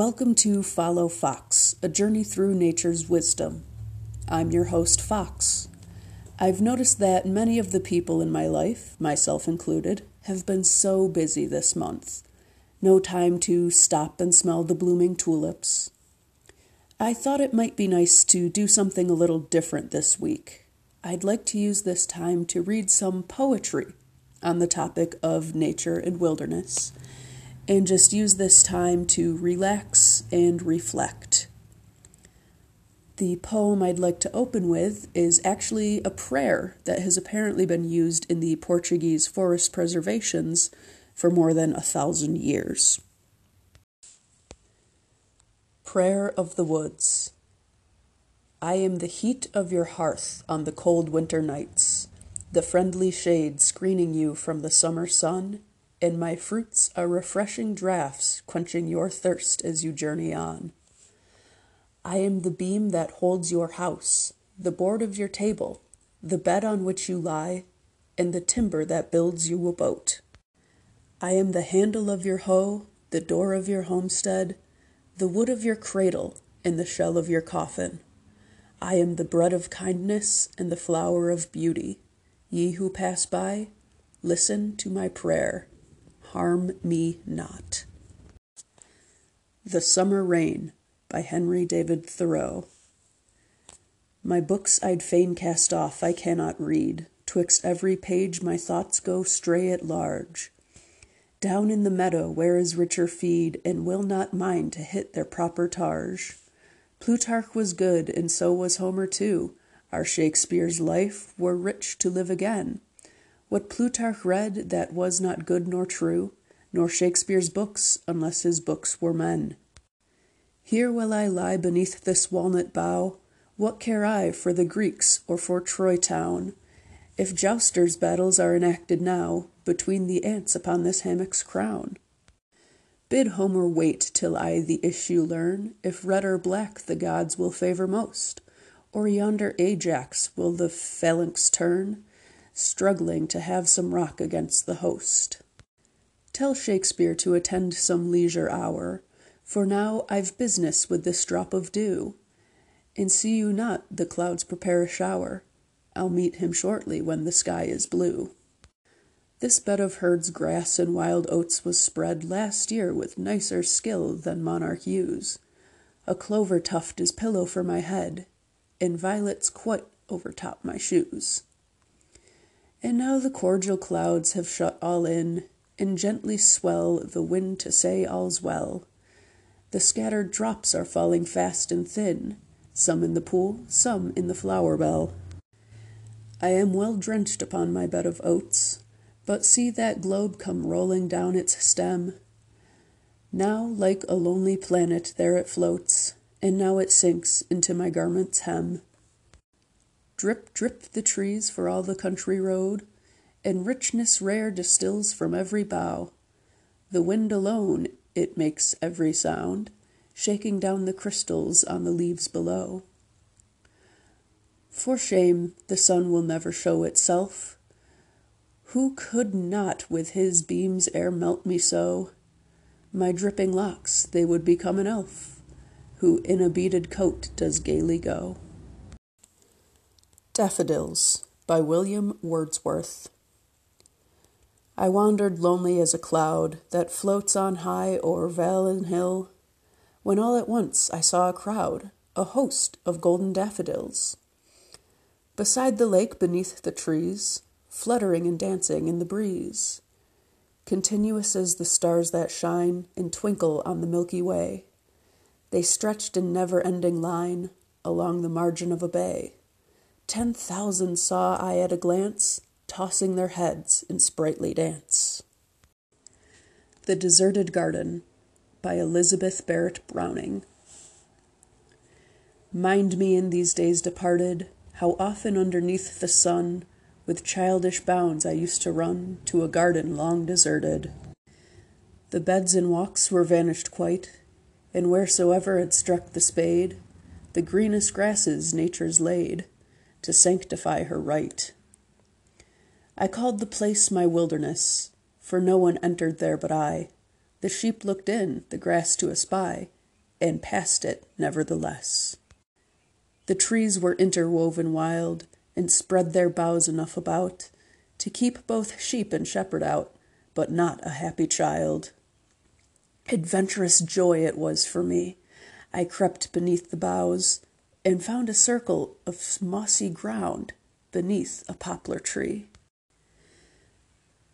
Welcome to Follow Fox, a journey through nature's wisdom. I'm your host, Fox. I've noticed that many of the people in my life, myself included, have been so busy this month. No time to stop and smell the blooming tulips. I thought it might be nice to do something a little different this week. I'd like to use this time to read some poetry on the topic of nature and wilderness, and just use this time to relax and reflect. The poem I'd like to open with is actually a prayer that has apparently been used in the Portuguese forest preservations for more than a thousand years. Prayer of the Woods I am the heat of your hearth on the cold winter nights, the friendly shade screening you from the summer sun, and my fruits are refreshing draughts quenching your thirst as you journey on. I am the beam that holds your house, the board of your table, the bed on which you lie, and the timber that builds you a boat. I am the handle of your hoe, the door of your homestead, the wood of your cradle, and the shell of your coffin. I am the bread of kindness and the flower of beauty. Ye who pass by, listen to my prayer. Harm me not. The Summer Rain by Henry David Thoreau. My books I'd fain cast off, I cannot read. Twixt every page my thoughts go stray at large. Down in the meadow where is richer feed, and will not mind to hit their proper targe. Plutarch was good, and so was Homer too. Our Shakespeare's life were rich to live again. What Plutarch read that was not good nor true, nor Shakespeare's books, unless his books were men. Here will I lie beneath this walnut bough. What care I for the Greeks or for Troy town? If jousters' battles are enacted now Between the ants upon this hammock's crown. Bid Homer wait till I the issue learn, If red or black the gods will favor most, Or yonder Ajax will the phalanx turn, Struggling to have some rock against the host. Tell Shakespeare to attend some leisure hour. For now I've business with this drop of dew, And see you not the clouds prepare a shower, I'll meet him shortly when the sky is blue. This bed of herd's grass and wild oats was spread Last year with nicer skill than monarch use. A clover tuft is pillow for my head, And violets quite overtop my shoes. And now the cordial clouds have shut all in, And gently swell the wind to say all's well. The scattered drops are falling fast and thin, Some in the pool, some in the flower bell. I am well drenched upon my bed of oats, But see that globe come rolling down its stem. Now like a lonely planet there it floats, And now it sinks into my garment's hem. Drip, drip the trees for all the country road, And richness rare distills from every bough. The wind alone it makes every sound, shaking down the crystals on the leaves below. For shame, the sun will never show itself. Who could not with his beams e'er melt me so? My dripping locks, they would become an elf, Who in a beaded coat does gaily go. Daffodils by William Wordsworth. I wandered lonely as a cloud that floats on high o'er vale and hill, when all at once I saw a crowd, a host of golden daffodils. Beside the lake beneath the trees, fluttering and dancing in the breeze, continuous as the stars that shine and twinkle on the Milky Way, they stretched in never ending line along the margin of a bay. Ten thousand saw I at a glance tossing their heads in sprightly dance. The Deserted Garden by Elizabeth Barrett Browning. Mind me in these days departed, how often underneath the sun, with childish bounds I used to run to a garden long deserted. The beds and walks were vanished quite, and wheresoever had struck the spade, the greenest grasses nature's laid to sanctify her right. I called the place my wilderness, for no one entered there but I. The sheep looked in, the grass to espy, and passed it nevertheless. The trees were interwoven wild, and spread their boughs enough about to keep both sheep and shepherd out, but not a happy child. Adventurous joy it was for me. I crept beneath the boughs and found a circle of mossy ground beneath a poplar tree.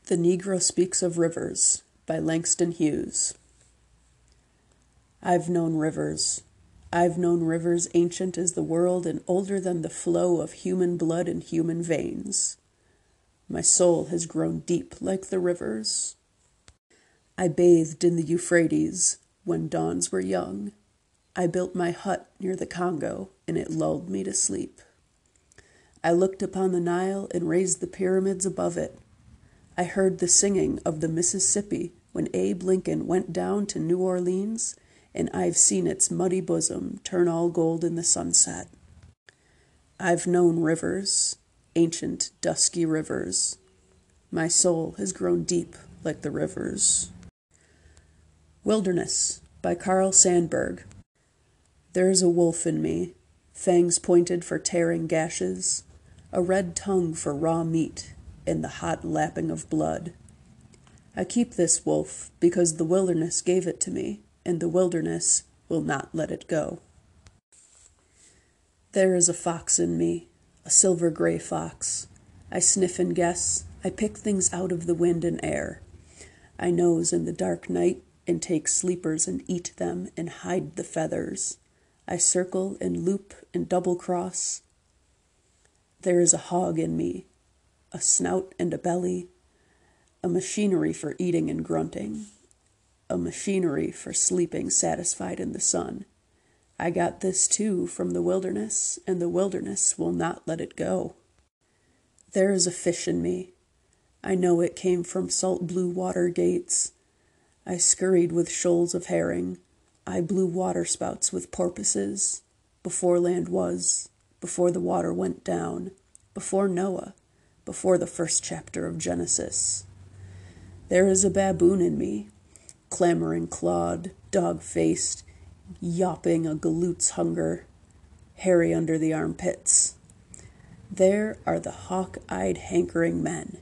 The Negro Speaks of Rivers by Langston Hughes. I've known rivers. I've known rivers ancient as the world and older than the flow of human blood in human veins. My soul has grown deep like the rivers. I bathed in the Euphrates when dawns were young. I built my hut near the Congo, and it lulled me to sleep. I looked upon the Nile and raised the pyramids above it. I heard the singing of the Mississippi when Abe Lincoln went down to New Orleans, and I've seen its muddy bosom turn all gold in the sunset. I've known rivers, ancient, dusky rivers. My soul has grown deep like the rivers. Wilderness by Carl Sandburg. There is a wolf in me, fangs pointed for tearing gashes, a red tongue for raw meat, and the hot lapping of blood. I keep this wolf because the wilderness gave it to me, and the wilderness will not let it go. There is a fox in me, a silver gray fox. I sniff and guess, I pick things out of the wind and air. I nose in the dark night and take sleepers and eat them and hide the feathers. I circle and loop and double cross. There is a hog in me, a snout and a belly, a machinery for eating and grunting, a machinery for sleeping satisfied in the sun. I got this too from the wilderness, and the wilderness will not let it go. There is a fish in me. I know it came from salt blue water gates. I scurried with shoals of herring. I blew waterspouts with porpoises, before land was, before the water went down, before Noah, before the first chapter of Genesis. There is a baboon in me, clamoring clawed, dog faced, yawping a galoot's hunger, hairy under the armpits. There are the hawk eyed, hankering men.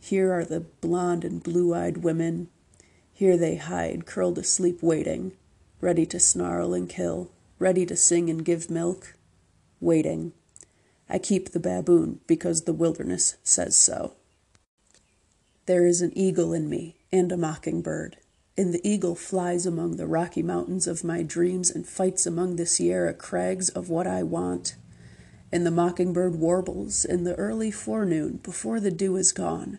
Here are the blonde and blue eyed women. Here they hide, curled asleep, waiting ready to snarl and kill, ready to sing and give milk, waiting. I keep the baboon because the wilderness says so. There is an eagle in me and a mockingbird, and the eagle flies among the rocky mountains of my dreams and fights among the Sierra crags of what I want. And the mockingbird warbles in the early forenoon before the dew is gone,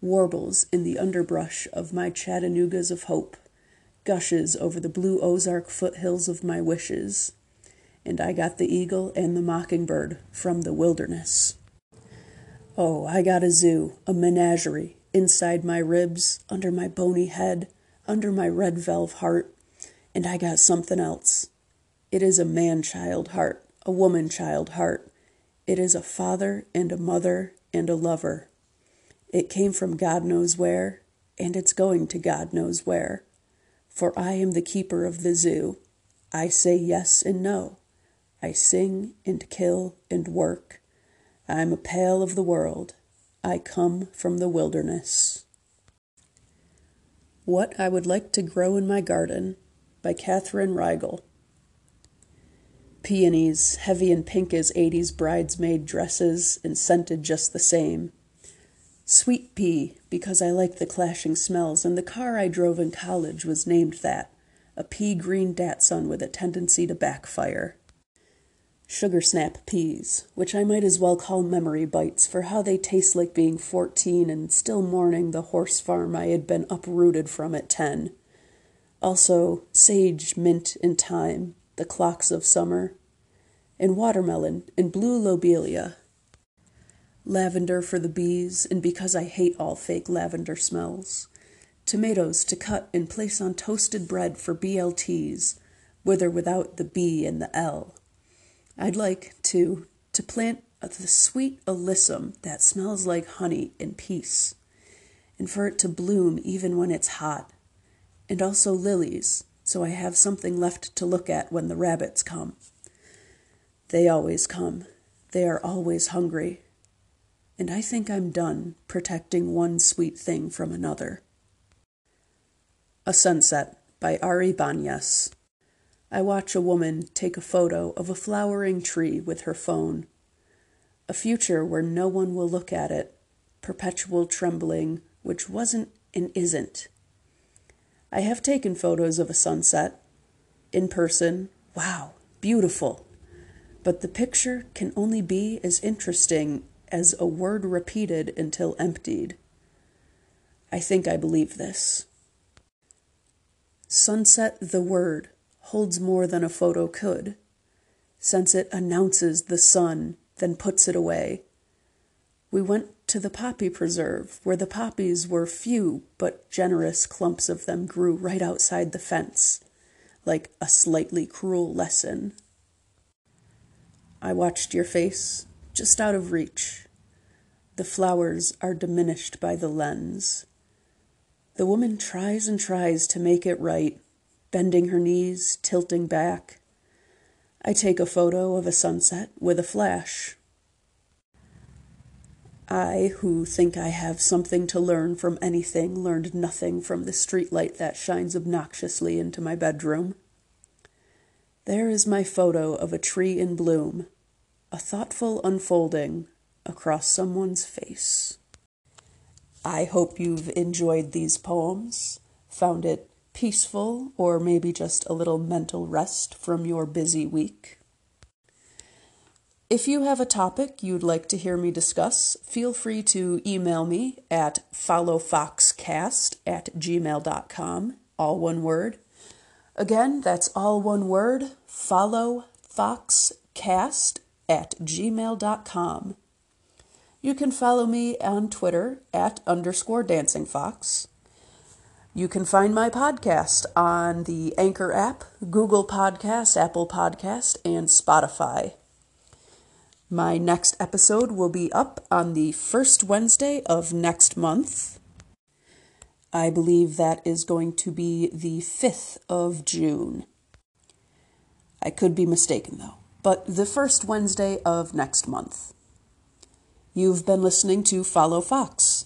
warbles in the underbrush of my Chattanoogas of hope gushes over the blue Ozark foothills of my wishes, and I got the eagle and the mockingbird from the wilderness. Oh, I got a zoo, a menagerie, inside my ribs, under my bony head, under my red velvet heart, and I got something else. It is a man child heart, a woman child heart. It is a father and a mother and a lover. It came from God knows where, and it's going to God knows where for I am the keeper of the zoo. I say yes and no. I sing and kill and work. I am a pale of the world. I come from the wilderness. What I Would Like to Grow in My Garden by Katherine Riegel. Peonies, heavy and pink as 80s bridesmaid dresses and scented just the same. Sweet Pea, because I like the clashing smells, and the car I drove in college was named that a pea green Datsun with a tendency to backfire. Sugar Snap peas, which I might as well call memory bites for how they taste like being fourteen and still mourning the horse farm I had been uprooted from at ten. Also, sage, mint, and thyme, the clocks of summer, and watermelon and blue lobelia, lavender for the bees, and because I hate all fake lavender smells. Tomatoes to cut and place on toasted bread for BLTs, with or without the B and the L. I'd like, to to plant the sweet alyssum that smells like honey in peace, and for it to bloom even when it's hot, and also lilies, so I have something left to look at when the rabbits come. They always come. They are always hungry. And I think I'm done protecting one sweet thing from another. A Sunset by Ari Banias. I watch a woman take a photo of a flowering tree with her phone. A future where no one will look at it, perpetual trembling, which wasn't and isn't. I have taken photos of a sunset in person. Wow, beautiful. But the picture can only be as interesting as a word repeated until emptied. I think I believe this. Sunset the word holds more than a photo could, since it announces the sun, then puts it away. We went to the poppy preserve, where the poppies were few but generous clumps of them grew right outside the fence, like a slightly cruel lesson. I watched your face, just out of reach. The flowers are diminished by the lens. The woman tries and tries to make it right, bending her knees, tilting back. I take a photo of a sunset with a flash. I, who think I have something to learn from anything, learned nothing from the streetlight that shines obnoxiously into my bedroom. There is my photo of a tree in bloom, a thoughtful unfolding across someone's face. I hope you've enjoyed these poems, found it peaceful, or maybe just a little mental rest from your busy week. If you have a topic you'd like to hear me discuss, feel free to email me at followfoxcast at gmail.com, all one word. Again, that's all one word, followfoxcast at gmail.com. You can follow me on Twitter at underscore dancing fox. You can find my podcast on the Anchor app, Google Podcasts, Apple Podcast, and Spotify. My next episode will be up on the first Wednesday of next month. I believe that is going to be the 5th of June. I could be mistaken though, but the first Wednesday of next month. You've been listening to Follow Fox.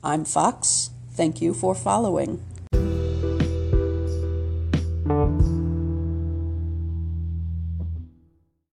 I'm Fox. Thank you for following.